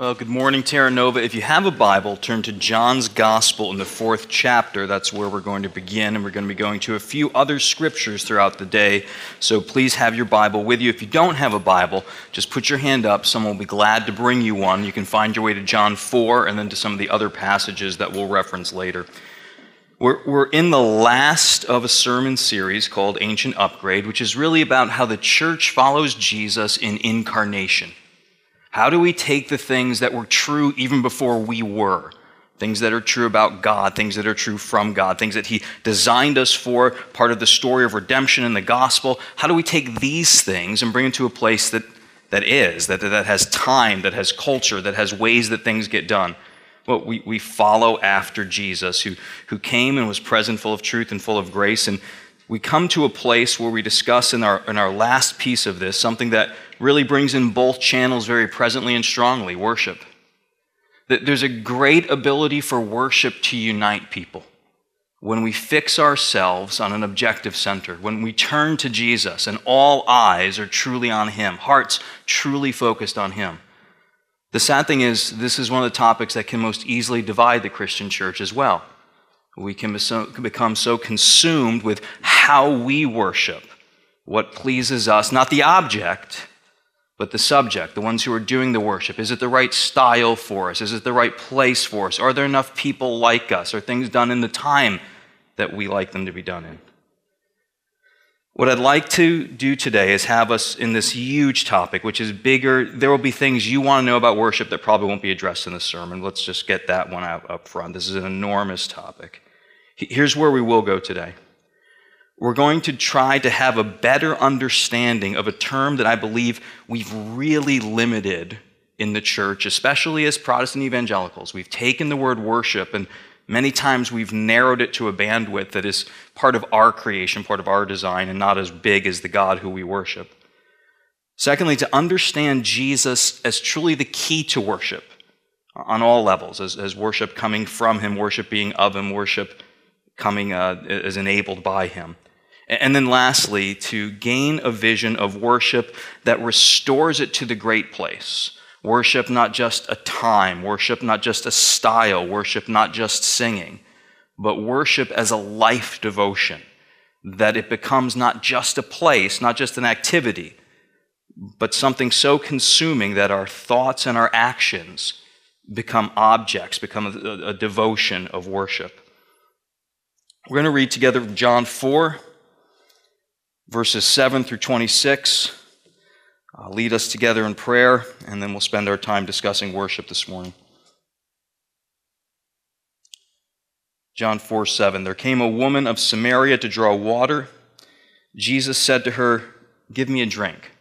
Well, good morning, Terra Nova. If you have a Bible, turn to John's Gospel in the fourth chapter. That's where we're going to begin, and we're going to be going to a few other scriptures throughout the day. So please have your Bible with you. If you don't have a Bible, just put your hand up. Someone will be glad to bring you one. You can find your way to John 4 and then to some of the other passages that we'll reference later. We're, we're in the last of a sermon series called Ancient Upgrade, which is really about how the church follows Jesus in incarnation. How do we take the things that were true even before we were? Things that are true about God, things that are true from God, things that He designed us for, part of the story of redemption in the gospel. How do we take these things and bring them to a place that, that is, that, that has time, that has culture, that has ways that things get done? Well, we, we follow after Jesus, who, who came and was present, full of truth and full of grace. And we come to a place where we discuss in our, in our last piece of this something that really brings in both channels very presently and strongly worship. That there's a great ability for worship to unite people when we fix ourselves on an objective center, when we turn to Jesus and all eyes are truly on Him, hearts truly focused on Him. The sad thing is, this is one of the topics that can most easily divide the Christian church as well. We can become so consumed with how we worship, what pleases us, not the object, but the subject, the ones who are doing the worship. Is it the right style for us? Is it the right place for us? Are there enough people like us? Are things done in the time that we like them to be done in? What I'd like to do today is have us in this huge topic, which is bigger. There will be things you want to know about worship that probably won't be addressed in the sermon. Let's just get that one out up front. This is an enormous topic. Here's where we will go today. We're going to try to have a better understanding of a term that I believe we've really limited in the church, especially as Protestant evangelicals. We've taken the word worship and many times we've narrowed it to a bandwidth that is part of our creation, part of our design, and not as big as the God who we worship. Secondly, to understand Jesus as truly the key to worship on all levels, as, as worship coming from Him, worship being of Him, worship coming uh, as enabled by Him. And then lastly, to gain a vision of worship that restores it to the great place. Worship not just a time, worship not just a style, worship not just singing, but worship as a life devotion. That it becomes not just a place, not just an activity, but something so consuming that our thoughts and our actions become objects, become a, a devotion of worship. We're going to read together John 4, verses 7 through 26. I'll lead us together in prayer, and then we'll spend our time discussing worship this morning. John 4 7. There came a woman of Samaria to draw water. Jesus said to her, Give me a drink.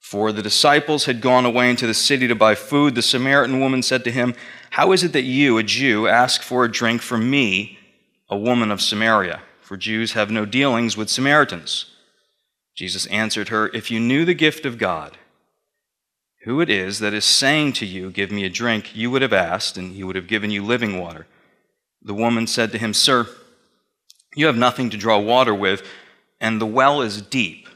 For the disciples had gone away into the city to buy food. The Samaritan woman said to him, How is it that you, a Jew, ask for a drink from me, a woman of Samaria? For Jews have no dealings with Samaritans. Jesus answered her, If you knew the gift of God, who it is that is saying to you, Give me a drink, you would have asked, and he would have given you living water. The woman said to him, Sir, you have nothing to draw water with, and the well is deep.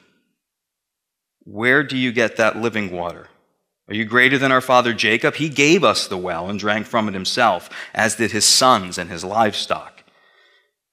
Where do you get that living water? Are you greater than our father Jacob? He gave us the well and drank from it himself, as did his sons and his livestock.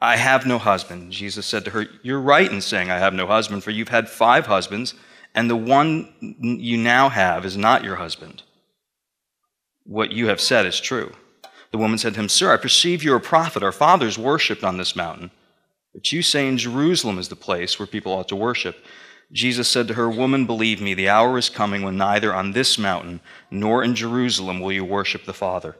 I have no husband. Jesus said to her, You're right in saying, I have no husband, for you've had five husbands, and the one you now have is not your husband. What you have said is true. The woman said to him, Sir, I perceive you're a prophet. Our fathers worshipped on this mountain. But you say in Jerusalem is the place where people ought to worship. Jesus said to her, Woman, believe me, the hour is coming when neither on this mountain nor in Jerusalem will you worship the Father.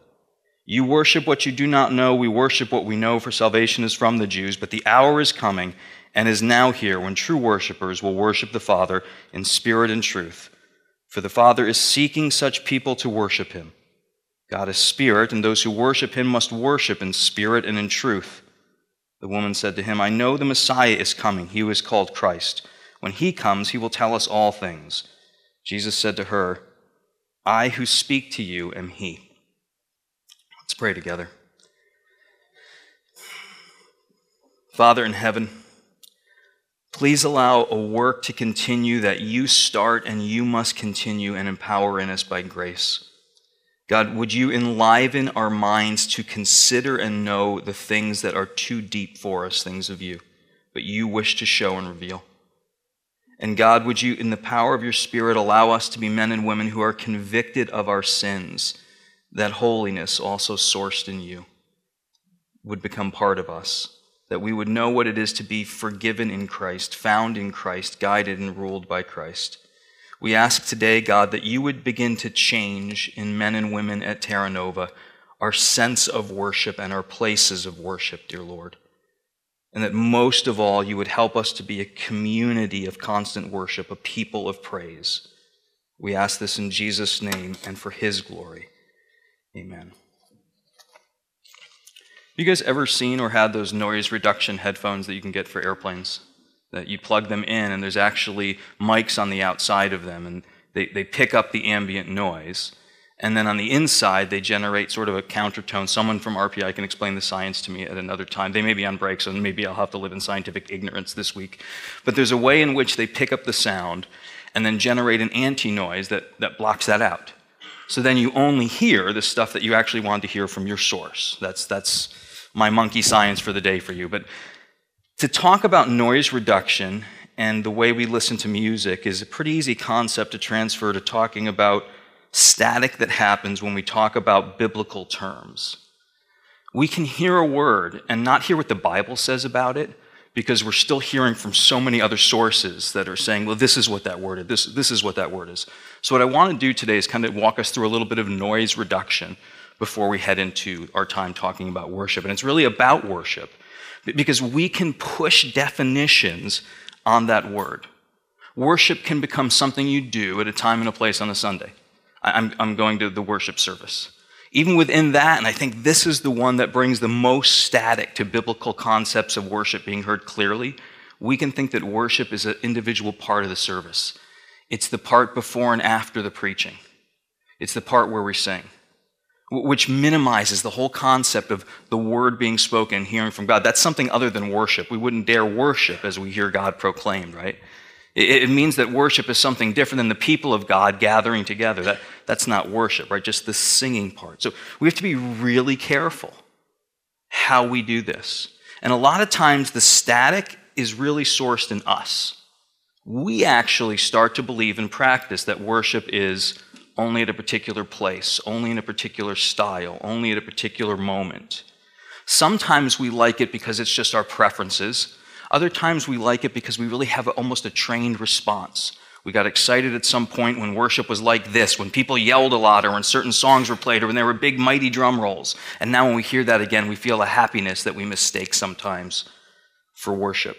You worship what you do not know. We worship what we know, for salvation is from the Jews. But the hour is coming and is now here when true worshippers will worship the Father in spirit and truth. For the Father is seeking such people to worship him. God is spirit, and those who worship him must worship in spirit and in truth. The woman said to him, I know the Messiah is coming, he who is called Christ. When he comes, he will tell us all things. Jesus said to her, I who speak to you am he. Let's pray together. Father in heaven, please allow a work to continue that you start and you must continue and empower in us by grace. God, would you enliven our minds to consider and know the things that are too deep for us, things of you, but you wish to show and reveal? And God, would you, in the power of your Spirit, allow us to be men and women who are convicted of our sins, that holiness, also sourced in you, would become part of us, that we would know what it is to be forgiven in Christ, found in Christ, guided and ruled by Christ. We ask today, God, that you would begin to change in men and women at Terra Nova our sense of worship and our places of worship, dear Lord. And that most of all, you would help us to be a community of constant worship, a people of praise. We ask this in Jesus' name and for his glory. Amen. You guys ever seen or had those noise reduction headphones that you can get for airplanes? that you plug them in and there's actually mics on the outside of them and they, they pick up the ambient noise. And then on the inside, they generate sort of a countertone. Someone from RPI can explain the science to me at another time. They may be on break, so maybe I'll have to live in scientific ignorance this week. But there's a way in which they pick up the sound and then generate an anti noise that, that blocks that out. So then you only hear the stuff that you actually want to hear from your source. That's, that's my monkey science for the day for you. But to talk about noise reduction and the way we listen to music is a pretty easy concept to transfer to talking about static that happens when we talk about biblical terms. We can hear a word and not hear what the Bible says about it because we're still hearing from so many other sources that are saying, well, this is what that word is, this, this is what that word is. So, what I want to do today is kind of walk us through a little bit of noise reduction before we head into our time talking about worship. And it's really about worship because we can push definitions on that word. Worship can become something you do at a time and a place on a Sunday. I'm, I'm going to the worship service. Even within that, and I think this is the one that brings the most static to biblical concepts of worship being heard clearly, we can think that worship is an individual part of the service. It's the part before and after the preaching, it's the part where we sing which minimizes the whole concept of the word being spoken, hearing from God. That's something other than worship. We wouldn't dare worship as we hear God proclaimed, right? It, means that worship is something different than the people of God gathering together. That, that's not worship, right? Just the singing part. So we have to be really careful how we do this. And a lot of times the static is really sourced in us. We actually start to believe and practice that worship is only at a particular place, only in a particular style, only at a particular moment. Sometimes we like it because it's just our preferences. Other times we like it because we really have almost a trained response. We got excited at some point when worship was like this, when people yelled a lot, or when certain songs were played, or when there were big, mighty drum rolls. And now when we hear that again, we feel a happiness that we mistake sometimes for worship.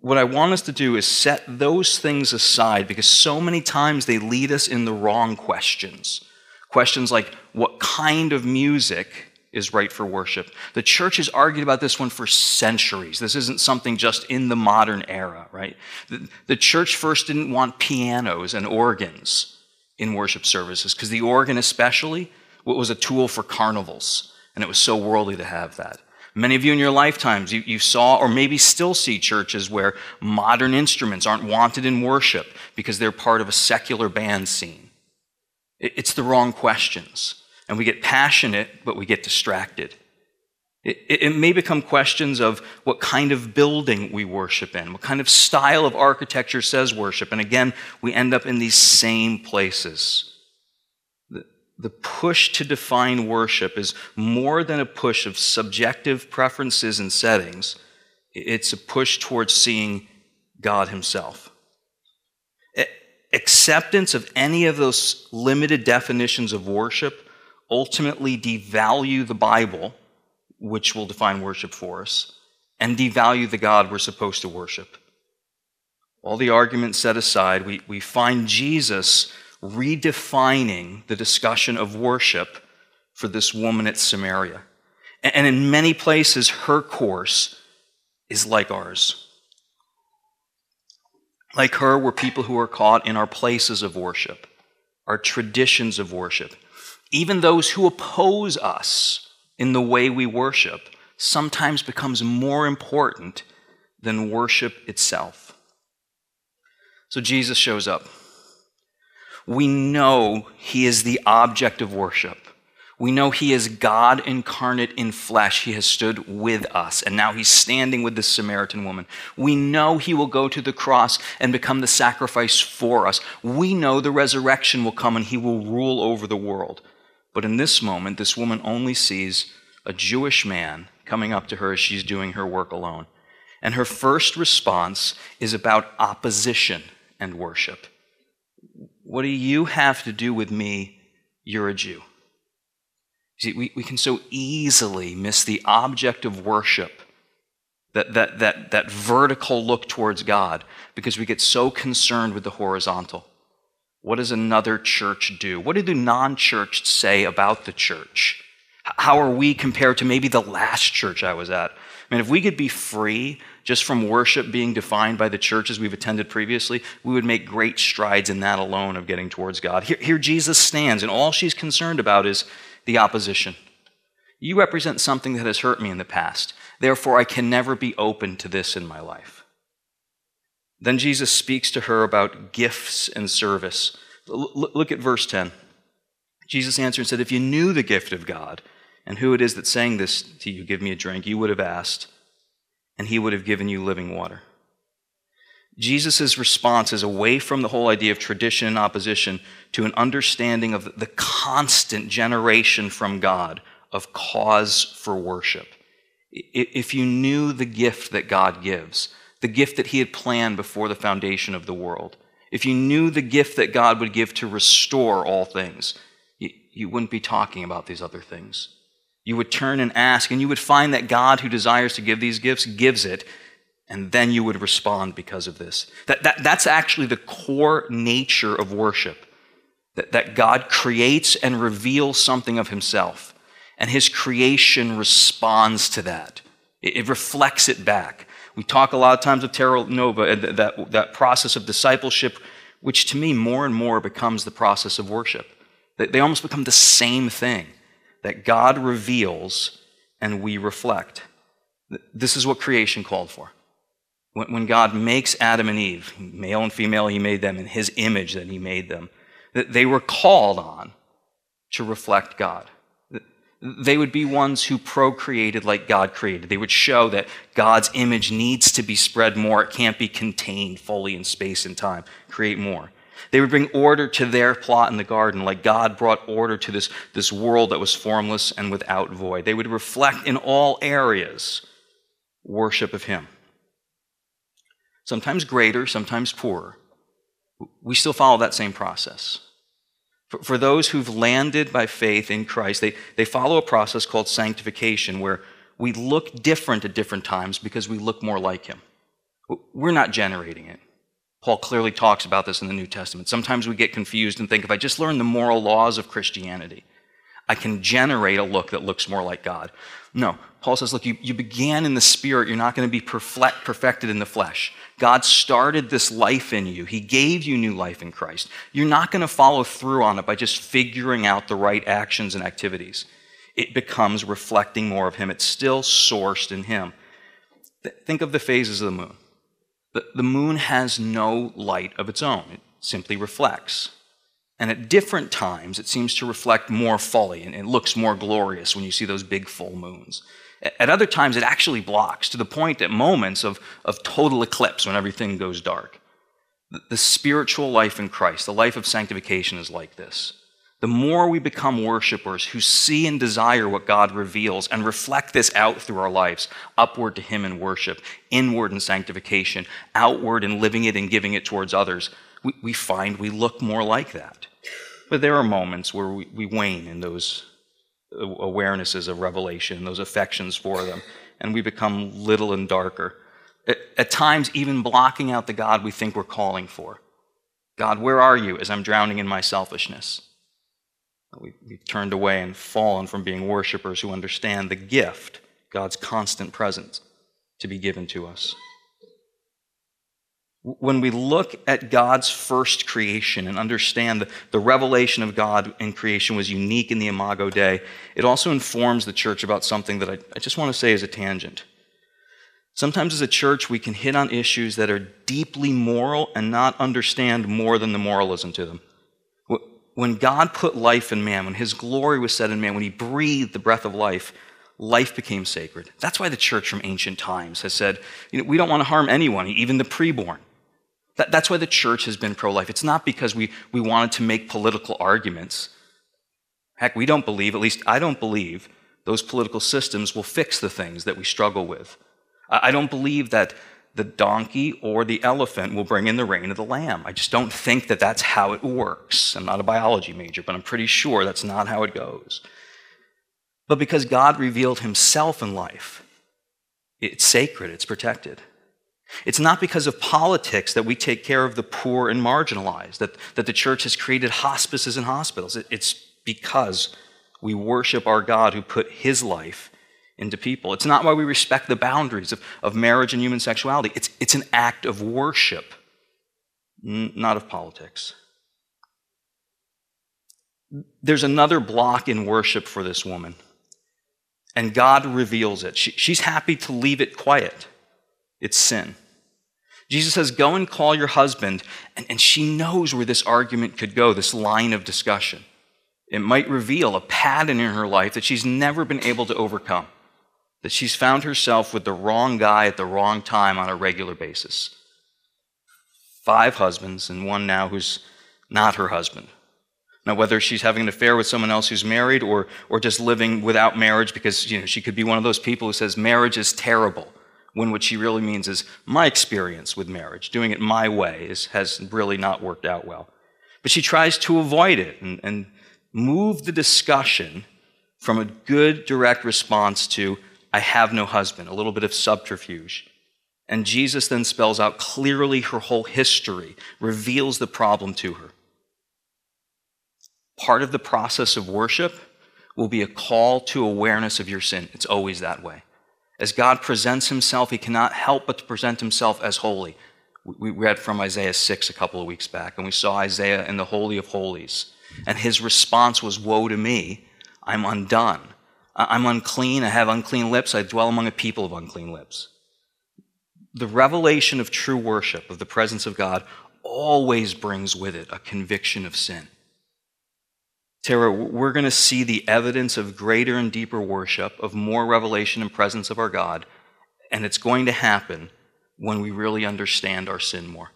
What I want us to do is set those things aside because so many times they lead us in the wrong questions. Questions like, what kind of music is right for worship? The church has argued about this one for centuries. This isn't something just in the modern era, right? The, the church first didn't want pianos and organs in worship services because the organ, especially, was a tool for carnivals, and it was so worldly to have that. Many of you in your lifetimes, you, you, saw or maybe still see churches where modern instruments aren't wanted in worship because they're part of a secular band scene. It, it's the wrong questions. And we get passionate, but we get distracted. It, it, may become questions of what kind of building we worship in, what kind of style of architecture says worship. And again, we end up in these same places the push to define worship is more than a push of subjective preferences and settings, it's a push towards seeing God Himself. Acceptance of any of those limited definitions of worship ultimately devalue the Bible, which will define worship for us, and devalue the God we're supposed to worship. All the arguments set aside, we, we find Jesus redefining the discussion of worship for this woman at Samaria. And in many places, her course is like ours. Like her, we're people who are caught in our places of worship, our traditions of worship. Even those who oppose us in the way we worship sometimes becomes more important than worship itself. So Jesus shows up. We know he is the object of worship. We know he is God incarnate in flesh. He has stood with us, and now he's standing with this Samaritan woman. We know he will go to the cross and become the sacrifice for us. We know the resurrection will come and he will rule over the world. But in this moment, this woman only sees a Jewish man coming up to her as she's doing her work alone. And her first response is about opposition and worship. What do you have to do with me? You're a Jew. See, we, we can so easily miss the object of worship, that, that, that, that vertical look towards God, because we get so concerned with the horizontal. What does another church do? What do the non church say about the church? How are we compared to maybe the last church I was at? I mean, if we could be free just from worship being defined by the churches we've attended previously, we would make great strides in that alone of getting towards God. Here, here Jesus stands, and all she's concerned about is the opposition. You represent something that has hurt me in the past. Therefore, I can never be open to this in my life. Then Jesus speaks to her about gifts and service. Look at verse 10. Jesus answered and said, If you knew the gift of God and who it is that's saying this to you, give me a drink, you would have asked, and he would have given you living water. Jesus' response is away from the whole idea of tradition and opposition to an understanding of the constant generation from God of cause for worship. If you knew the gift that God gives, the gift that He had planned before the foundation of the world, if you knew the gift that God would give to restore all things, you, wouldn't be talking about these other things. You would turn and ask, and you would find that God, who desires to give these gifts, gives it, and then you would respond because of this. That, that, that's actually the core nature of worship that, that God creates and reveals something of himself, and his creation responds to that. It, it reflects it back. We talk a lot of times of Terra Nova, uh, that, that process of discipleship, which to me more and more becomes the process of worship. They almost become the same thing that God reveals and we reflect. This is what creation called for. When God makes Adam and Eve, male and female, He made them in His image that He made them, that they were called on to reflect God. They would be ones who procreated like God created. They would show that God's image needs to be spread more. It can't be contained fully in space and time. Create more. They would bring order to their plot in the garden, like God brought order to this, this world that was formless and without void. They would reflect in all areas worship of Him sometimes greater, sometimes poorer. We still follow that same process. For, for those who've landed by faith in Christ, they, they follow a process called sanctification, where we look different at different times because we look more like Him. We're not generating it. Paul clearly talks about this in the New Testament. Sometimes we get confused and think if I just learn the moral laws of Christianity, I can generate a look that looks more like God. No. Paul says, look, you, you began in the spirit, you're not going to be perfect, perfected in the flesh. God started this life in you, He gave you new life in Christ. You're not going to follow through on it by just figuring out the right actions and activities. It becomes reflecting more of Him, it's still sourced in Him. Think of the phases of the moon. The, the moon has no light of its own, it simply reflects. And at different times, it seems to reflect more fully and it looks more glorious when you see those big full moons. At other times, it actually blocks to the point at moments of, of total eclipse when everything goes dark. The, spiritual life in Christ, the life of sanctification, is like this. The more we become worshipers who see and desire what God reveals and reflect this out through our lives, upward to Him in worship, inward in sanctification, outward in living it and giving it towards others, we, we find we look more like that. But there are moments where we, we wane in those awarenesses of revelation, those affections for them, and we become little and darker. At, times, even blocking out the God we think we're calling for. God, where are you as I'm drowning in my selfishness? We, have turned away and fallen from being worshipers who understand the gift, God's constant presence, to be given to us. When we look at God's first creation and understand the, the revelation of God in creation was unique in the Imago Dei, it also informs the church about something that I, I just want to say as a tangent. Sometimes as a church, we can hit on issues that are deeply moral and not understand more than the moralism to them. When God put life in man, when his glory was set in man, when he breathed the breath of life, life became sacred. That's why the church from ancient times has said, you know, we don't want to harm anyone, even the preborn. That, that's why the church has been pro life. It's not because we, we wanted to make political arguments. Heck, we don't believe, at least I don't believe, those political systems will fix the things that we struggle with. I, I don't believe that the donkey or the elephant will bring in the reign of the lamb. I just don't think that that's how it works. I'm not a biology major, but I'm pretty sure that's not how it goes. But because God revealed himself in life, it's sacred, it's protected. It's not because of politics that we take care of the poor and marginalized, that, that the church has created hospices and hospitals. It, it's because we worship our God who put his life into people. It's not why we respect the boundaries of, of marriage and human sexuality. It's, it's an act of worship, n- not of politics. There's another block in worship for this woman, and God reveals it. She, she's happy to leave it quiet. It's sin. Jesus says, Go and call your husband. And, and she knows where this argument could go, this line of discussion. It might reveal a pattern in her life that she's never been able to overcome, that she's found herself with the wrong guy at the wrong time on a regular basis. Five husbands, and one now who's not her husband. Now, whether she's having an affair with someone else who's married or, or just living without marriage because you know, she could be one of those people who says marriage is terrible when what she really means is my experience with marriage, doing it my way, is, has really not worked out well. But she tries to avoid it and, and move the discussion from a good, direct response to, I have no husband, a little bit of subterfuge. And Jesus then spells out clearly her whole history, reveals the problem to her. Part of the process of worship will be a call to awareness of your sin. It's always that way. As God presents himself, he cannot help but to present himself as holy. We read from Isaiah 6 a couple of weeks back, and we saw Isaiah in the Holy of Holies. And his response was, Woe to me, I'm undone. I'm unclean, I have unclean lips, I dwell among a people of unclean lips. The revelation of true worship, of the presence of God, always brings with it a conviction of sin. Tara, we're going to see the evidence of greater and deeper worship, of more revelation and presence of our God, and it's going to happen when we really understand our sin more.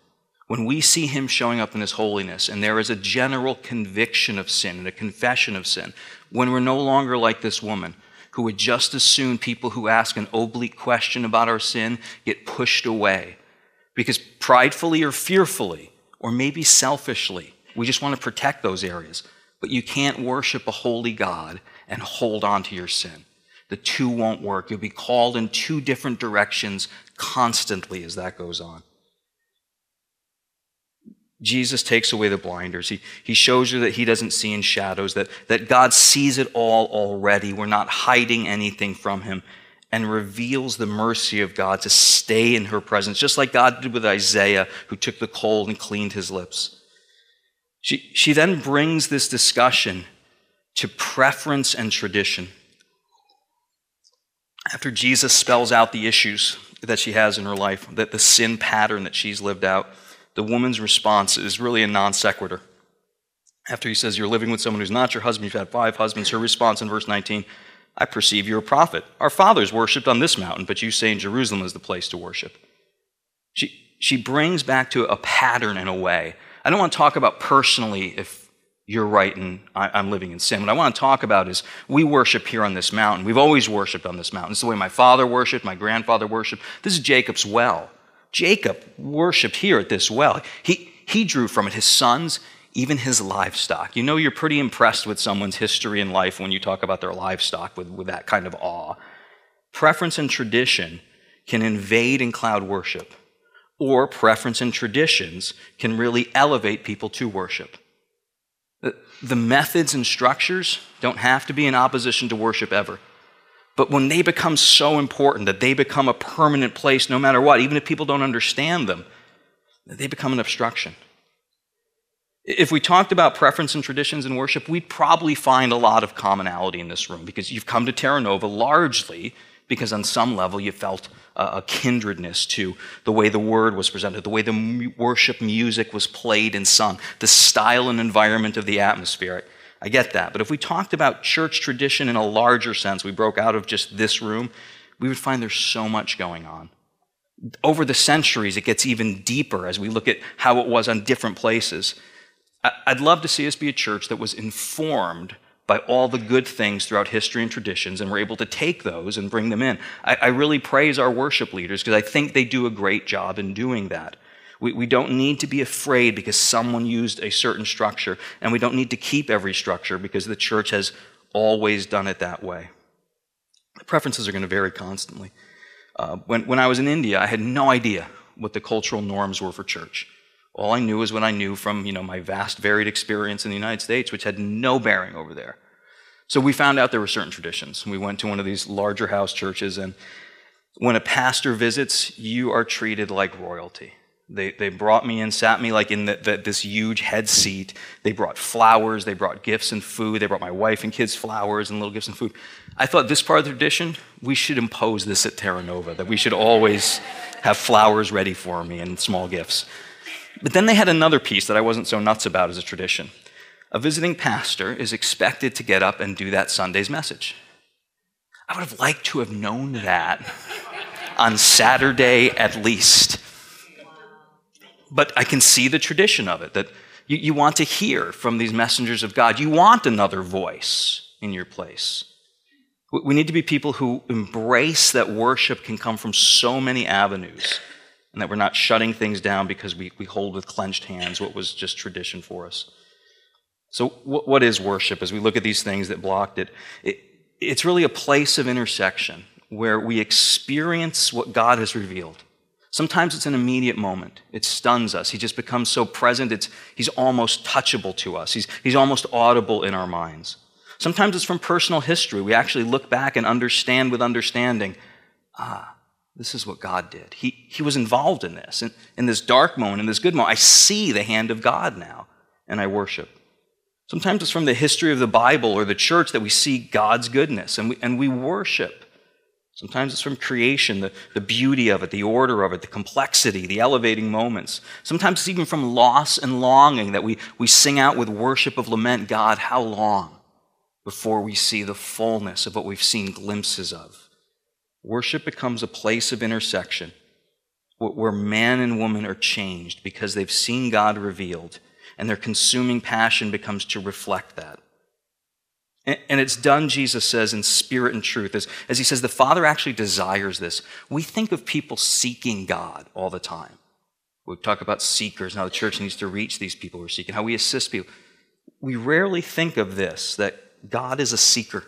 When we see Him showing up in His holiness, and there is a general conviction of sin and a confession of sin, when we're no longer like this woman who would just as soon people who ask an oblique question about our sin get pushed away because pridefully or fearfully, or maybe selfishly, we just want to protect those areas. But you can't worship a holy God and hold on to your sin. The two won't work. You'll be called in two different directions constantly as that goes on. Jesus takes away the blinders. He, he shows you that he doesn't see in shadows, that, that God sees it all already. We're not hiding anything from him, and reveals the mercy of God to stay in her presence, just like God did with Isaiah, who took the coal and cleaned his lips. She, she then brings this discussion to preference and tradition. After Jesus spells out the issues that she has in her life, that the sin pattern that she's lived out, the woman's response is really a non sequitur. After he says, You're living with someone who's not your husband, you've had five husbands, her response in verse 19, I perceive you're a prophet. Our fathers worshipped on this mountain, but you say in Jerusalem is the place to worship. She, she brings back to a pattern in a way I don't want to talk about personally if you're right and I'm living in sin. What I want to talk about is we worship here on this mountain. We've always worshiped on this mountain. Is the way my father worshiped, my grandfather worshiped. This is Jacob's well. Jacob worshiped here at this well. He, he drew from it his sons, even his livestock. You know, you're pretty impressed with someone's history and life when you talk about their livestock with, with that kind of awe. Preference and tradition can invade and cloud worship. Or preference and traditions can really elevate people to worship. The methods and structures don't have to be in opposition to worship ever. But when they become so important that they become a permanent place no matter what, even if people don't understand them, they become an obstruction. If we talked about preference and traditions in worship, we'd probably find a lot of commonality in this room because you've come to Terra Nova largely because on some level you felt a kindredness to the way the word was presented, the way the worship music was played and sung, the style and environment of the atmosphere. I get that. But if we talked about church tradition in a larger sense, we broke out of just this room, we would find there's so much going on. Over the centuries, it gets even deeper as we look at how it was on different places. I'd love to see us be a church that was informed by all the good things throughout history and traditions, and we're able to take those and bring them in. I, I really praise our worship leaders because I think they do a great job in doing that. We, we don't need to be afraid because someone used a certain structure, and we don't need to keep every structure because the church has always done it that way. The preferences are going to vary constantly. Uh, when, when I was in India, I had no idea what the cultural norms were for church. All I knew was what I knew from you know, my vast, varied experience in the United States, which had no bearing over there. So we found out there were certain traditions. We went to one of these larger house churches, and when a pastor visits, you are treated like royalty. They, they brought me in, sat me like in the, the, this huge head seat. They brought flowers, they brought gifts and food. They brought my wife and kids flowers and little gifts and food. I thought this part of the tradition, we should impose this at Terra Nova, that we should always have flowers ready for me and small gifts. But then they had another piece that I wasn't so nuts about as a tradition. A visiting pastor is expected to get up and do that Sunday's message. I would have liked to have known that on Saturday at least. But I can see the tradition of it that you, you, want to hear from these messengers of God. You want another voice in your place. We need to be people who embrace that worship can come from so many avenues and that we're not shutting things down because we, we hold with clenched hands what was just tradition for us. So, what, what is worship as we look at these things that blocked it? it? It's really a place of intersection where we experience what God has revealed. Sometimes it's an immediate moment. It stuns us. He just becomes so present, it's, he's almost touchable to us. He's, he's almost audible in our minds. Sometimes it's from personal history. We actually look back and understand with understanding ah, this is what God did. He, he was involved in this. In, in this dark moment, in this good moment, I see the hand of God now, and I worship. Sometimes it's from the history of the Bible or the church that we see God's goodness, and we, and we worship. Sometimes it's from creation, the, the beauty of it, the order of it, the complexity, the elevating moments. Sometimes it's even from loss and longing that we, we sing out with worship of lament God, how long before we see the fullness of what we've seen glimpses of? Worship becomes a place of intersection where man and woman are changed because they've seen God revealed, and their consuming passion becomes to reflect that. And it's done, Jesus says, in spirit and truth. As, as he says, the Father actually desires this. We think of people seeking God all the time. We talk about seekers and how the church needs to reach these people who are seeking, how we assist people. We rarely think of this, that God is a seeker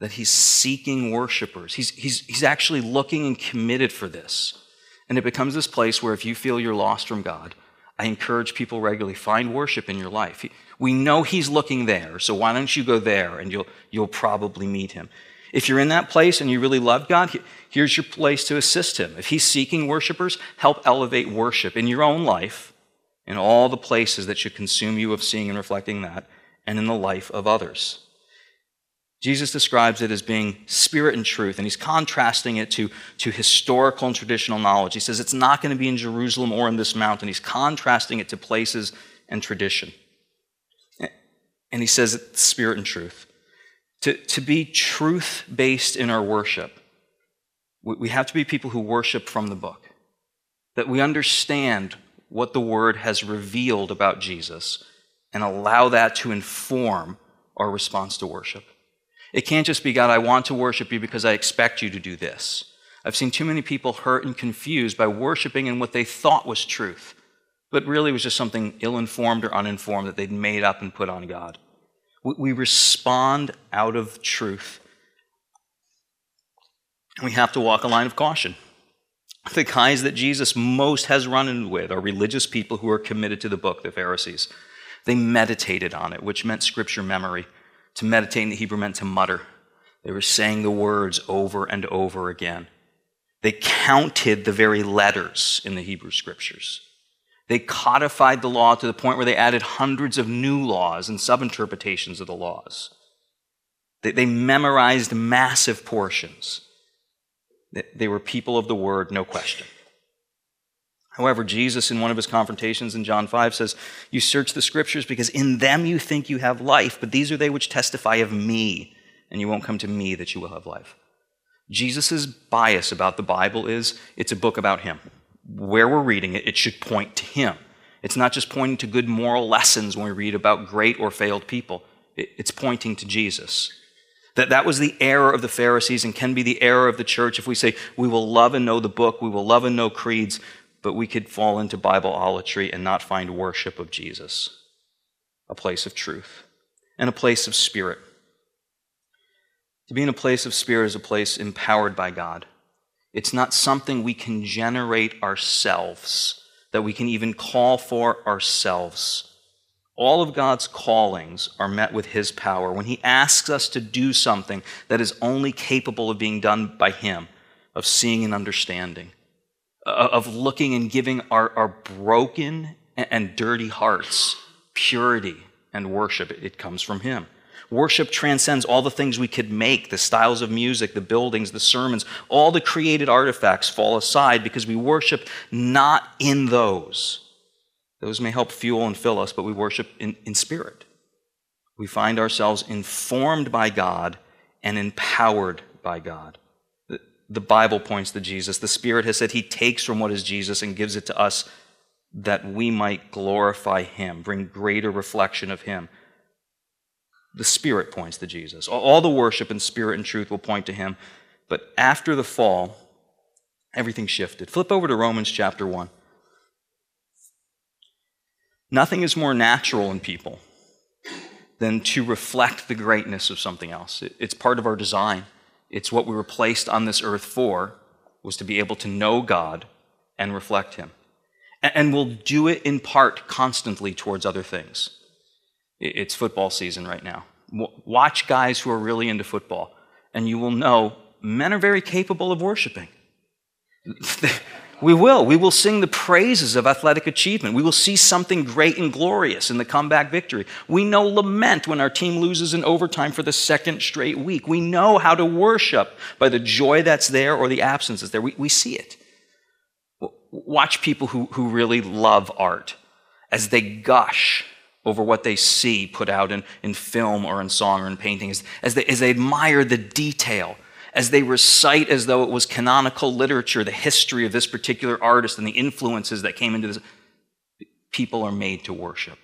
that he's seeking worshipers. He's, he's, he's actually looking and committed for this. And it becomes this place where if you feel you're lost from God, I encourage people regularly find worship in your life. We know he's looking there, so why don't you go there and you'll, you'll probably meet him. If you're in that place and you really love God, here's your place to assist him. If he's seeking worshipers, help elevate worship in your own life, in all the places that should consume you of seeing and reflecting that, and in the life of others. Jesus describes it as being spirit and truth, and he's contrasting it to, to historical and traditional knowledge. He says it's not going to be in Jerusalem or in this mountain. He's contrasting it to places and tradition. And he says it's spirit and truth. To, to be truth based in our worship, we have to be people who worship from the book, that we understand what the word has revealed about Jesus and allow that to inform our response to worship. It can't just be, God, I want to worship you because I expect you to do this. I've seen too many people hurt and confused by worshiping in what they thought was truth, but really was just something ill informed or uninformed that they'd made up and put on God. We respond out of truth. We have to walk a line of caution. The guys that Jesus most has run in with are religious people who are committed to the book, the Pharisees. They meditated on it, which meant scripture memory. To meditate in the Hebrew meant to mutter. They were saying the words over and over again. They counted the very letters in the Hebrew scriptures. They codified the law to the point where they added hundreds of new laws and subinterpretations of the laws. They, they memorized massive portions. They, they were people of the word, no question. However, Jesus, in one of his confrontations in John 5, says, You search the scriptures because in them you think you have life, but these are they which testify of me, and you won't come to me that you will have life. Jesus' bias about the Bible is it's a book about him. Where we're reading it, it should point to him. It's not just pointing to good moral lessons when we read about great or failed people, it's pointing to Jesus. That, that was the error of the Pharisees and can be the error of the church if we say we will love and know the book, we will love and know creeds, but we could fall into Bible Bibleolatry and not find worship of Jesus, a place of truth, and a place of spirit. To be in a place of spirit is a place empowered by God. It's not something we can generate ourselves, that we can even call for ourselves. All of God's callings are met with His power. When He asks us to do something that is only capable of being done by Him, of seeing and understanding, of looking and giving our, our broken and dirty hearts purity and worship, it comes from Him. Worship transcends all the things we could make the styles of music, the buildings, the sermons, all the created artifacts fall aside because we worship not in those. Those may help fuel and fill us, but we worship in, in spirit. We find ourselves informed by God and empowered by God. The, Bible points to Jesus. The Spirit has said He takes from what is Jesus and gives it to us that we might glorify Him, bring greater reflection of Him. The Spirit points to Jesus. All the worship in spirit and truth will point to Him. But after the fall, everything shifted. Flip over to Romans chapter 1. Nothing is more natural in people than to reflect the greatness of something else. It's part of our design. It's what we were placed on this earth for, was to be able to know God and reflect Him. And we'll do it in part constantly towards other things. It's football season right now. Watch guys who are really into football, and you will know men are very capable of worshiping. we will. We will sing the praises of athletic achievement. We will see something great and glorious in the comeback victory. We know lament when our team loses in overtime for the second straight week. We know how to worship by the joy that's there or the absence that's there. We, we see it. Watch people who, who really love art as they gush over what they see put out in, in film or in song or in painting, as, as, they, as they admire the detail, as they recite as though it was canonical literature, the history of this particular artist and the influences that came into this. People are made to worship.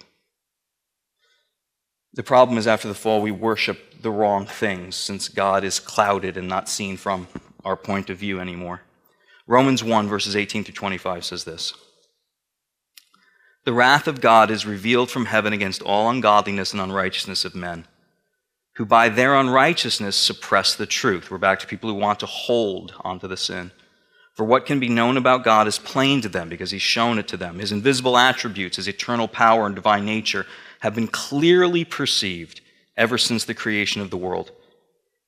The problem is, after the fall, we worship the wrong things since God is clouded and not seen from our point of view anymore. Romans 1, verses 18 through 25 says this. The wrath of God is revealed from heaven against all ungodliness and unrighteousness of men, who by their unrighteousness suppress the truth. We're back to people who want to hold onto the sin. For what can be known about God is plain to them because He's shown it to them. His invisible attributes, His eternal power and divine nature have been clearly perceived ever since the creation of the world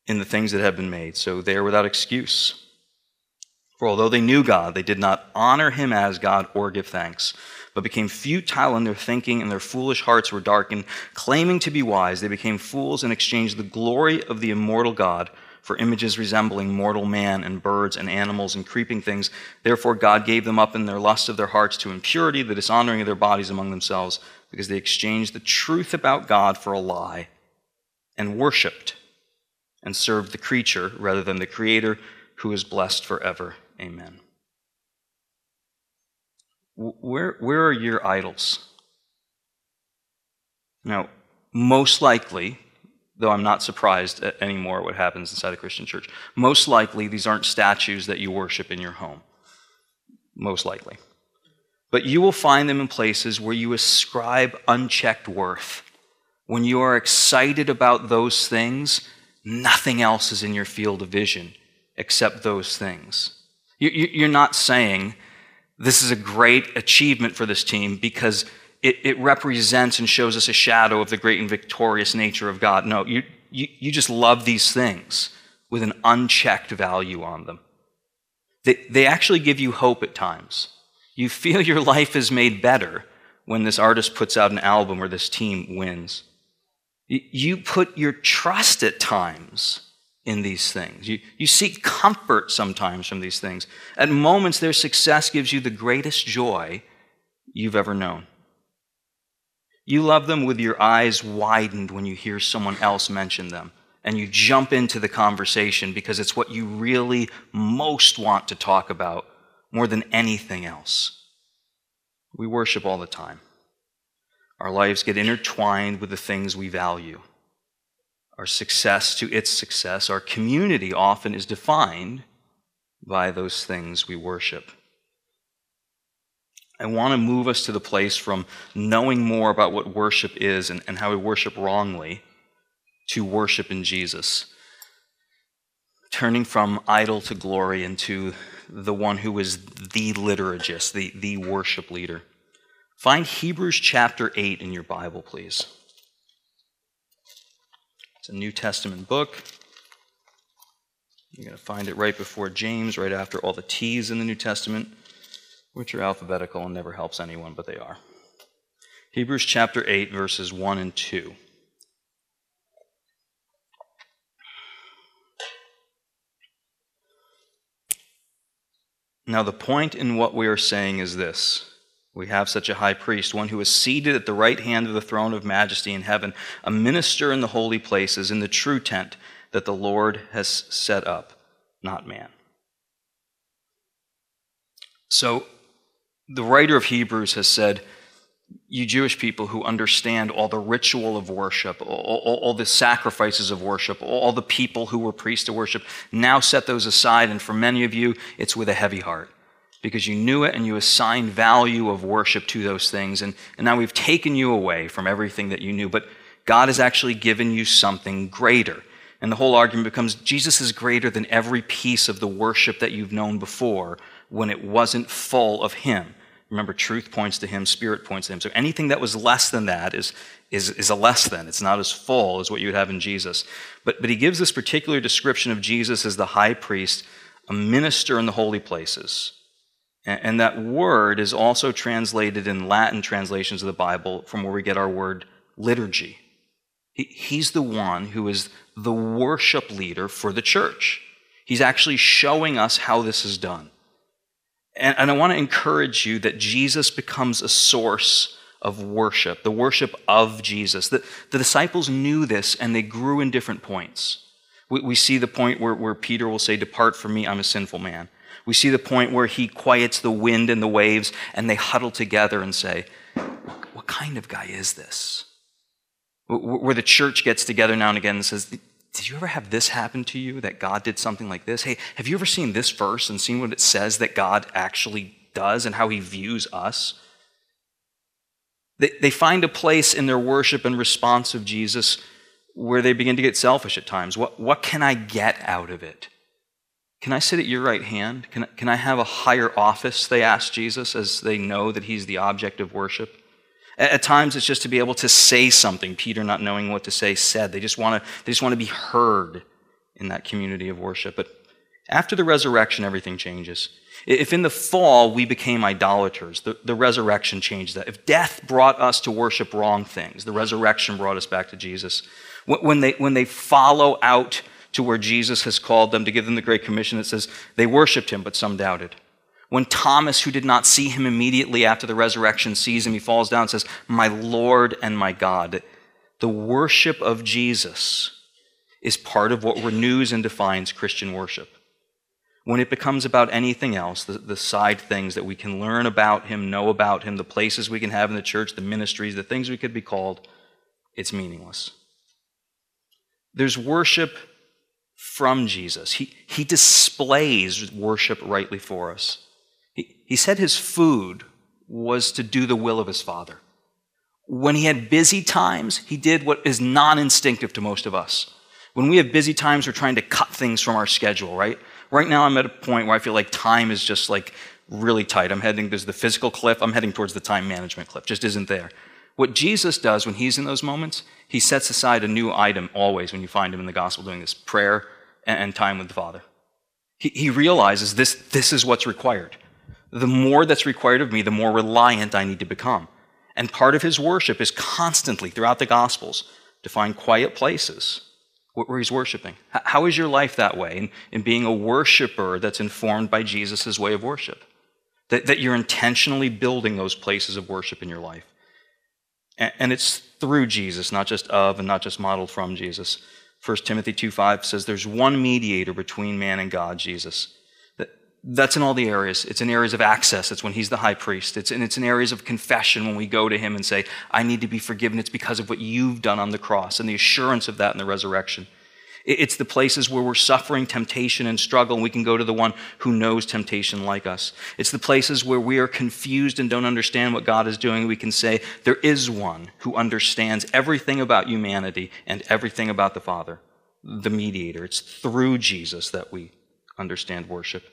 in the things that have been made. So they are without excuse. For although they knew God, they did not honor Him as God or give thanks but became futile in their thinking, and their foolish hearts were darkened. Claiming to be wise, they became fools and exchanged the glory of the immortal God for images resembling mortal man and birds and animals and creeping things. Therefore, God gave them up in their lust of their hearts to impurity, the dishonoring of their bodies among themselves, because they exchanged the truth about God for a lie and worshiped and served the creature rather than the Creator who is blessed forever. Amen. Where, where are your idols? Now, most likely, though I'm not surprised anymore at what happens inside the Christian church, most likely these aren't statues that you worship in your home. Most likely. But you will find them in places where you ascribe unchecked worth. When you are excited about those things, nothing else is in your field of vision except those things. You're not saying this is a great achievement for this team because it, it, represents and shows us a shadow of the great and victorious nature of God. No, you, you, you just love these things with an unchecked value on them. They, they actually give you hope at times. You feel your life is made better when this artist puts out an album or this team wins. You put your trust at times in these things. You, you seek comfort sometimes from these things. At moments, their success gives you the greatest joy you've ever known. You love them with your eyes widened when you hear someone else mention them, and you jump into the conversation because it's what you really most want to talk about more than anything else. We worship all the time. Our lives get intertwined with the things we value. Our success to its success, our community often is defined by those things we worship. I want to move us to the place from knowing more about what worship is and, and how we worship wrongly to worship in Jesus. Turning from idol to glory into the one who is the liturgist, the, the worship leader. Find Hebrews chapter 8 in your Bible, please. It's a New Testament book. You're going to find it right before James, right after all the T's in the New Testament, which are alphabetical and never helps anyone, but they are. Hebrews chapter 8, verses 1 and 2. Now, the point in what we are saying is this we have such a high priest, one who is seated at the right hand of the throne of majesty in heaven, a minister in the holy places, in the true tent that the Lord has set up, not man. So, the writer of Hebrews has said, You Jewish people who understand all the ritual of worship, all, all, all, the sacrifices of worship, all the people who were priests to worship, now set those aside. And for many of you, it's with a heavy heart because you knew it and you assigned value of worship to those things. And, and now we've taken you away from everything that you knew, but God has actually given you something greater. And the whole argument becomes Jesus is greater than every piece of the worship that you've known before when it wasn't full of Him. Remember, truth points to Him, Spirit points to Him. So anything that was less than that is, is, is a less than. It's not as full as what you would have in Jesus. But, but He gives this particular description of Jesus as the high priest, a minister in the holy places. And that word is also translated in Latin translations of the Bible from where we get our word liturgy. He's the one who is the worship leader for the church. He's actually showing us how this is done. And, I want to encourage you that Jesus becomes a source of worship, the worship of Jesus. The, the disciples knew this and they grew in different points. We, see the point where Peter will say, Depart from me, I'm a sinful man. We see the point where he quiets the wind and the waves, and they huddle together and say, What kind of guy is this? Where the church gets together now and again and says, Did you ever have this happen to you that God did something like this? Hey, have you ever seen this verse and seen what it says that God actually does and how he views us? They, they find a place in their worship and response of Jesus where they begin to get selfish at times. What, what can I get out of it? Can I sit at your right hand? Can, can I have a higher office? They ask Jesus as they know that he's the object of worship. At, at times, it's just to be able to say something. Peter, not knowing what to say, said. They just want to, they just want to be heard in that community of worship. But after the resurrection, everything changes. If in the fall we became idolaters, the, the resurrection changed that. If death brought us to worship wrong things, the resurrection brought us back to Jesus. When they, when they follow out to where Jesus has called them to give them the Great Commission. It says they worshiped him, but some doubted. When Thomas, who did not see him immediately after the resurrection, sees him, he falls down and says, My Lord and my God. The worship of Jesus is part of what renews and defines Christian worship. When it becomes about anything else, the, the side things that we can learn about him, know about him, the places we can have in the church, the ministries, the things we could be called, it's meaningless. There's worship from Jesus. He, he displays worship rightly for us. He, he said his food was to do the will of his Father. When he had busy times, he did what is non instinctive to most of us. When we have busy times, we're trying to cut things from our schedule, right? Right now, I'm at a point where I feel like time is just like really tight. I'm heading, there's the fiscal cliff, I'm heading towards the time management cliff, just isn't there. What Jesus does when he's in those moments, he sets aside a new item always when you find him in the gospel doing this prayer and time with the Father. He, he realizes this, this is what's required. The more that's required of me, the more reliant I need to become. And part of his worship is constantly throughout the Gospels to find quiet places where he's worshiping. How is your life that way in, in being a worshiper that's informed by Jesus' way of worship? That, that you're intentionally building those places of worship in your life. And, it's through Jesus, not just of and not just modeled from Jesus. 1 Timothy 2.5 says there's one mediator between man and God, Jesus. That's in all the areas. It's in areas of access. It's when he's the high priest. It's, in, it's in areas of confession when we go to him and say, I need to be forgiven. It's because of what you've done on the cross and the assurance of that in the resurrection. It's the places where we're suffering temptation and struggle, and we can go to the one who knows temptation like us. It's the places where we are confused and don't understand what God is doing. We can say, There is one who understands everything about humanity and everything about the Father, the mediator. It's through Jesus that we understand worship.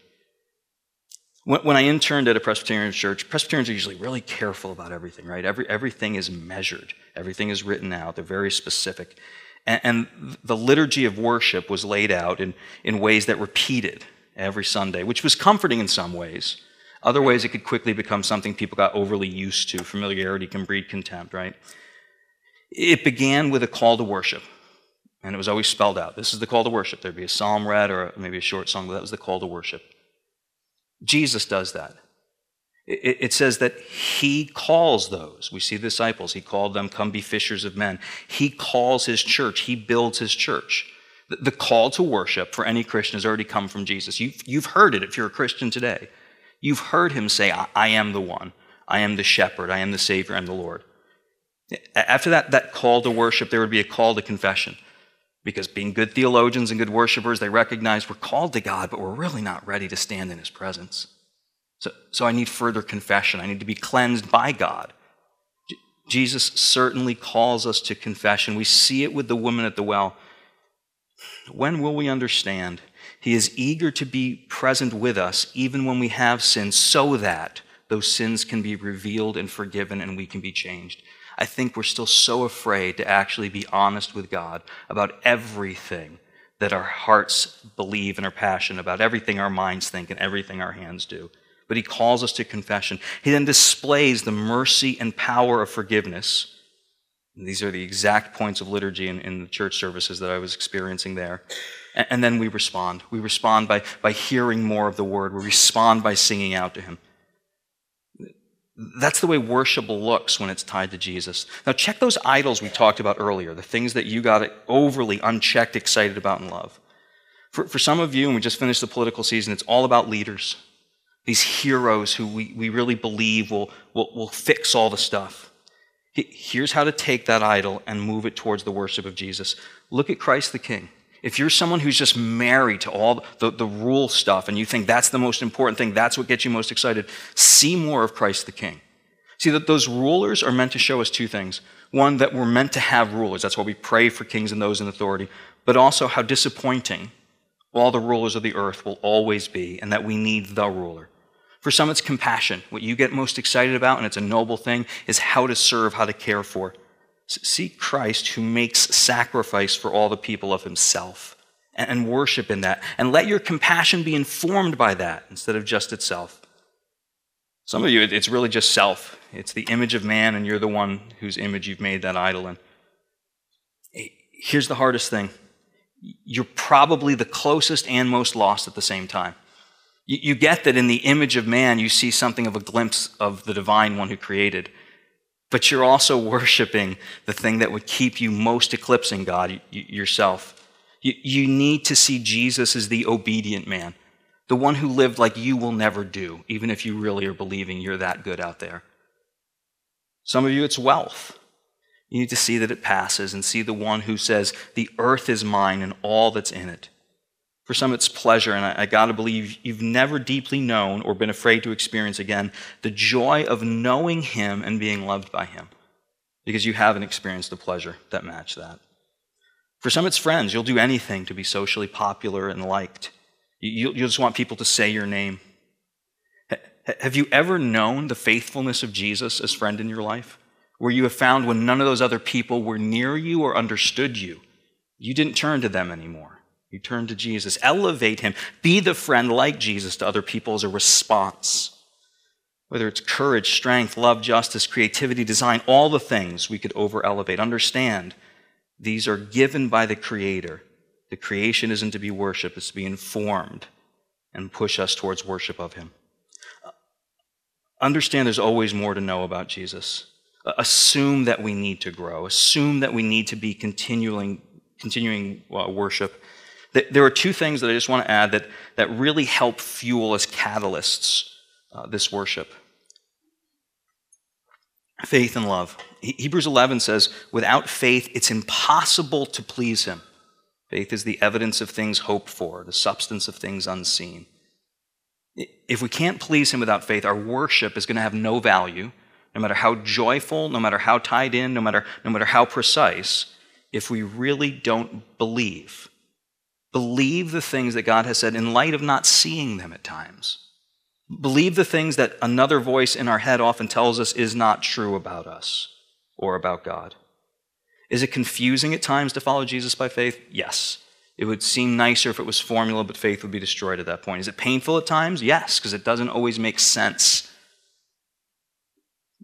When I interned at a Presbyterian church, Presbyterians are usually really careful about everything, right? Every, everything is measured, everything is written out, they're very specific. And, and the liturgy of worship was laid out in, in ways that repeated every Sunday, which was comforting in some ways. Other ways, it could quickly become something people got overly used to. Familiarity can breed contempt, right? It began with a call to worship, and it was always spelled out. This is the call to worship. There'd be a psalm read or maybe a short song, but that was the call to worship. Jesus does that. It, says that he calls those. We see the disciples. He called them, come be fishers of men. He calls his church. He builds his church. The call to worship for any Christian has already come from Jesus. You've, you've heard it if you're a Christian today. You've heard him say, I, I am the one. I am the shepherd. I am the Savior. I'm the Lord. After that, that call to worship, there would be a call to confession. Because being good theologians and good worshipers, they recognize we're called to God, but we're really not ready to stand in his presence. So, so I need further confession. I need to be cleansed by God. J- Jesus certainly calls us to confession. We see it with the woman at the well. When will we understand? He is eager to be present with us even when we have sinned, so that those sins can be revealed and forgiven and we can be changed. I think we're still so afraid to actually be honest with God about everything that our hearts believe and are passionate about, everything our minds think and everything our hands do but he calls us to confession. He then displays the mercy and power of forgiveness. And these are the exact points of liturgy in, in the church services that I was experiencing there. And, and then we respond. We respond by, by hearing more of the word, we respond by singing out to him. That's the way worship looks when it's tied to Jesus. Now, check those idols we talked about earlier, the things that you got overly unchecked excited about and love. For, for some of you, and we just finished the political season, it's all about leaders these heroes who we, we really believe will, will, will fix all the stuff. Here's how to take that idol and move it towards the worship of Jesus. Look at Christ the King. If you're someone who's just married to all the, the rule stuff and you think that's the most important thing, that's what gets you most excited, see more of Christ the King. See that those rulers are meant to show us two things. One, that we're meant to have rulers. That's why we pray for kings and those in authority. But also how disappointing all the rulers of the earth will always be, and that we need the ruler. For some, it's compassion. What you get most excited about, and it's a noble thing, is how to serve, how to care for. Seek Christ who makes sacrifice for all the people of himself and worship in that. And let your compassion be informed by that instead of just itself. Some of you, it's really just self. It's the image of man, and you're the one whose image you've made that idol in. Here's the hardest thing you're probably the closest and most lost at the same time. You get that in the image of man, you see something of a glimpse of the divine one who created. But you're also worshiping the thing that would keep you most eclipsing God yourself. You need to see Jesus as the obedient man, the one who lived like you will never do, even if you really are believing you're that good out there. Some of you, it's wealth. You need to see that it passes and see the one who says, The earth is mine and all that's in it. For some, it's pleasure, and I, I got to believe you've never deeply known or been afraid to experience again the joy of knowing Him and being loved by Him, because you haven't experienced the pleasure that matched that. For some, it's friends. You'll do anything to be socially popular and liked. You just want people to say your name. Have you ever known the faithfulness of Jesus as friend in your life? Where you have found when none of those other people were near you or understood you, you didn't turn to them anymore. You turned to Jesus. Elevate him. Be the friend like Jesus to other people as a response. Whether it's courage, strength, love, justice, creativity, design, all the things we could over elevate. Understand, these are given by the Creator. The creation isn't to be worshiped, it's to be informed and push us towards worship of Him. Understand there's always more to know about Jesus. Assume that we need to grow. Assume that we need to be continuing, continuing uh, worship. There are two things that I just want to add that, that really help fuel as catalysts uh, this worship faith and love. Hebrews 11 says, without faith, it's impossible to please him. Faith is the evidence of things hoped for, the substance of things unseen. If we can't please Him without faith, our worship is going to have no value, no matter how joyful, no matter how tied in, no matter, no matter how precise, if we really don't believe. Believe the things that God has said in light of not seeing them at times. Believe the things that another voice in our head often tells us is not true about us or about God. Is it confusing at times to follow Jesus by faith? Yes. It would seem nicer if it was formula, but faith would be destroyed at that point. Is it painful at times? Yes, because it doesn't always make sense.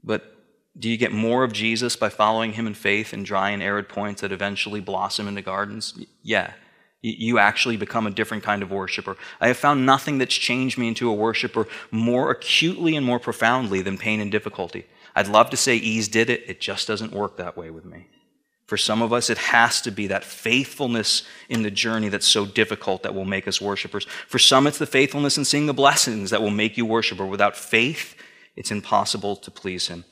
But do you get more of Jesus by following him in faith in dry and arid points that eventually blossom into gardens? Yeah. You actually become a different kind of worshiper. I have found nothing that's changed me into a worshiper more acutely and more profoundly than pain and difficulty. I'd love to say ease did it, it just doesn't work that way with me. For some of us, it has to be that faithfulness in the journey that's so difficult that will make us worshipers. For some, it's the faithfulness in seeing the blessings that will make you worshiper. Without faith, it's impossible to please Him.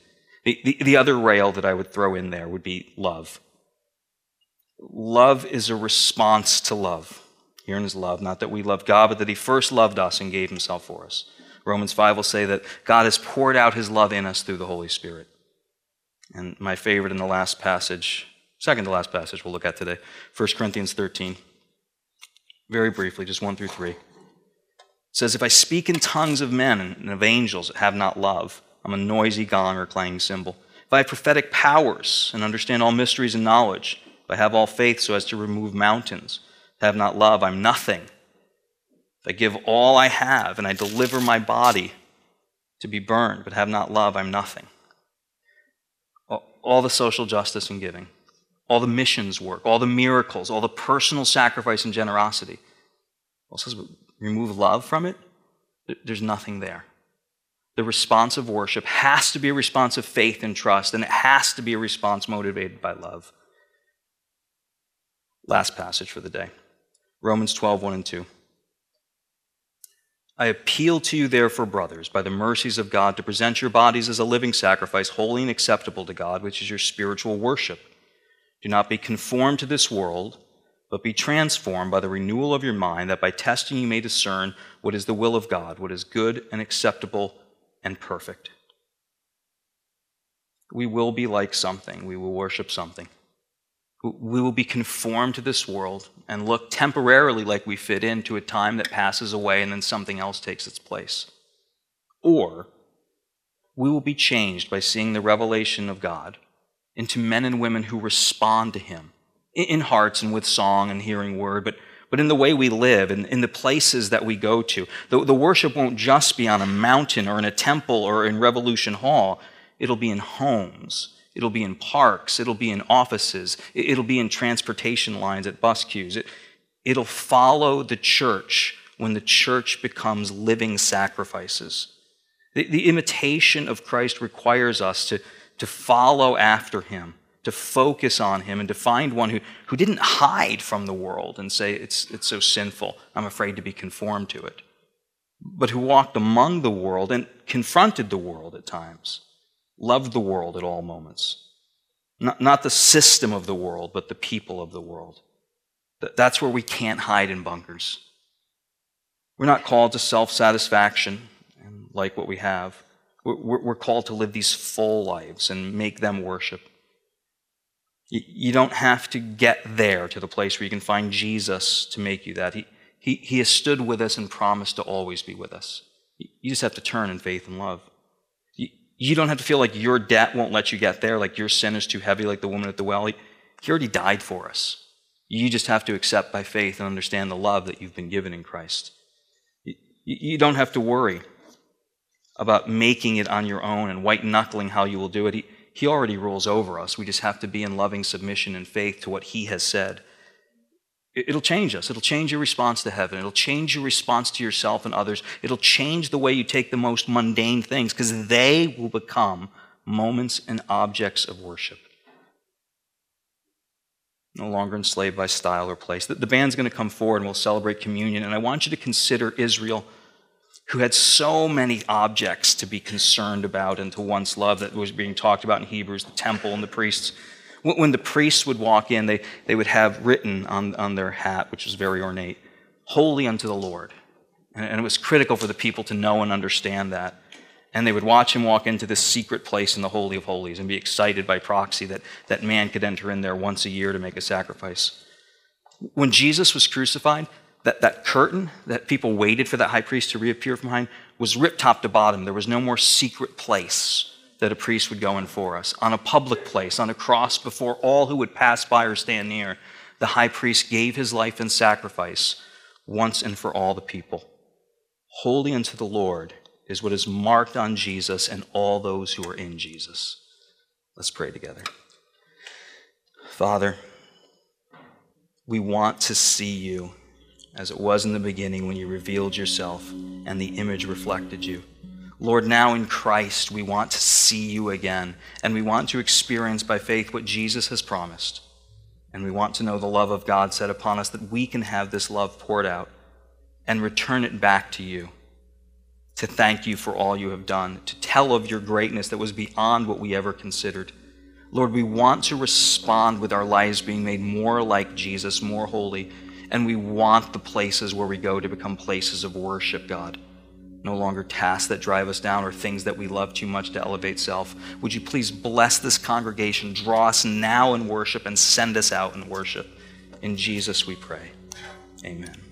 The, the, the other rail that I would throw in there would be love. Love is a response to love. Herein is love, not that we love God, but that He first loved us and gave Himself for us. Romans 5 will say that God has poured out His love in us through the Holy Spirit. And my favorite in the last passage Second to last passage we'll look at today 1 Corinthians 13. Very briefly, just 1 through 3. It says, If I speak in tongues of men and of angels that have not love, I'm a noisy gong or clanging cymbal. If I have prophetic powers and understand all mysteries and knowledge, if I have all faith so as to remove mountains, have not love, I'm nothing. If I give all I have and I deliver my body to be burned, but have not love, I'm nothing. All the social justice and giving, all the missions work, all the miracles, all the personal sacrifice and generosity. Well, says remove love from it, there's nothing there. The response of worship has to be a response of faith and trust, and it has to be a response motivated by love. Last passage for the day Romans 12, 1 and 2. I appeal to you, therefore, brothers, by the mercies of God, to present your bodies as a living sacrifice, holy and acceptable to God, which is your spiritual worship. Do not be conformed to this world, but be transformed by the renewal of your mind, that by testing you may discern what is the will of God, what is good and acceptable and perfect. We will be like something, we will worship something. We will be conformed to this world and look temporarily like we fit into a time that passes away and then something else takes its place. Or we will be changed by seeing the revelation of God into men and women who respond to Him in hearts and with song and hearing word, but, but in the way we live and in the places that we go to. The, the worship won't just be on a mountain or in a temple or in Revolution Hall, it'll be in homes. It'll be in parks. It'll be in offices. It'll be in transportation lines at bus queues. It, it'll follow the church when the church becomes living sacrifices. The, the imitation of Christ requires us to, to follow after him, to focus on him, and to find one who, who didn't hide from the world and say, it's, it's so sinful, I'm afraid to be conformed to it, but who walked among the world and confronted the world at times, loved the world at all moments. Not, not the system of the world, but the people of the world. That's where we can't hide in bunkers. We're not called to self satisfaction and like what we have. We're, called to live these full lives and make them worship. You don't have to get there to the place where you can find Jesus to make you that. He, he, he has stood with us and promised to always be with us. You just have to turn in faith and love. You, don't have to feel like your debt won't let you get there, like your sin is too heavy, like the woman at the well. He, he already died for us. You just have to accept by faith and understand the love that you've been given in Christ. You, you don't have to worry about making it on your own and white knuckling how you will do it. He, he already rules over us. We just have to be in loving submission and faith to what He has said. It'll change us. It'll change your response to heaven. It'll change your response to yourself and others. It'll change the way you take the most mundane things because they will become moments and objects of worship. No longer enslaved by style or place. The band's going to come forward and we'll celebrate communion. And I want you to consider Israel who had so many objects to be concerned about and to once love that was being talked about in Hebrews, the temple and the priests. When the priests would walk in, they, they would have written on, on their hat, which was very ornate, holy unto the Lord. And, and it was critical for the people to know and understand that. And they would watch him walk into this secret place in the Holy of Holies and be excited by proxy that, that man could enter in there once a year to make a sacrifice. When Jesus was crucified, that, that curtain that people waited for that high priest to reappear from behind was ripped top to bottom. There was no more secret place that a priest would go in for us. On a public place, on a cross before all who would pass by or stand near, the high priest gave his life in sacrifice once and for all the people. Holy unto the Lord is what is marked on Jesus and all those who are in Jesus. Let's pray together. Father, we want to see you as it was in the beginning when you revealed yourself and the image reflected you. Lord, now in Christ, we want to see you again, and we want to experience by faith what Jesus has promised. And we want to know the love of God set upon us, that we can have this love poured out and return it back to you, to thank you for all you have done, to tell of your greatness that was beyond what we ever considered. Lord, we want to respond with our lives being made more like Jesus, more holy, and we want the places where we go to become places of worship, God. No longer tasks that drive us down or things that we love too much to elevate self. Would you please bless this congregation, draw us now in worship, and send us out in worship? In Jesus we pray. Amen.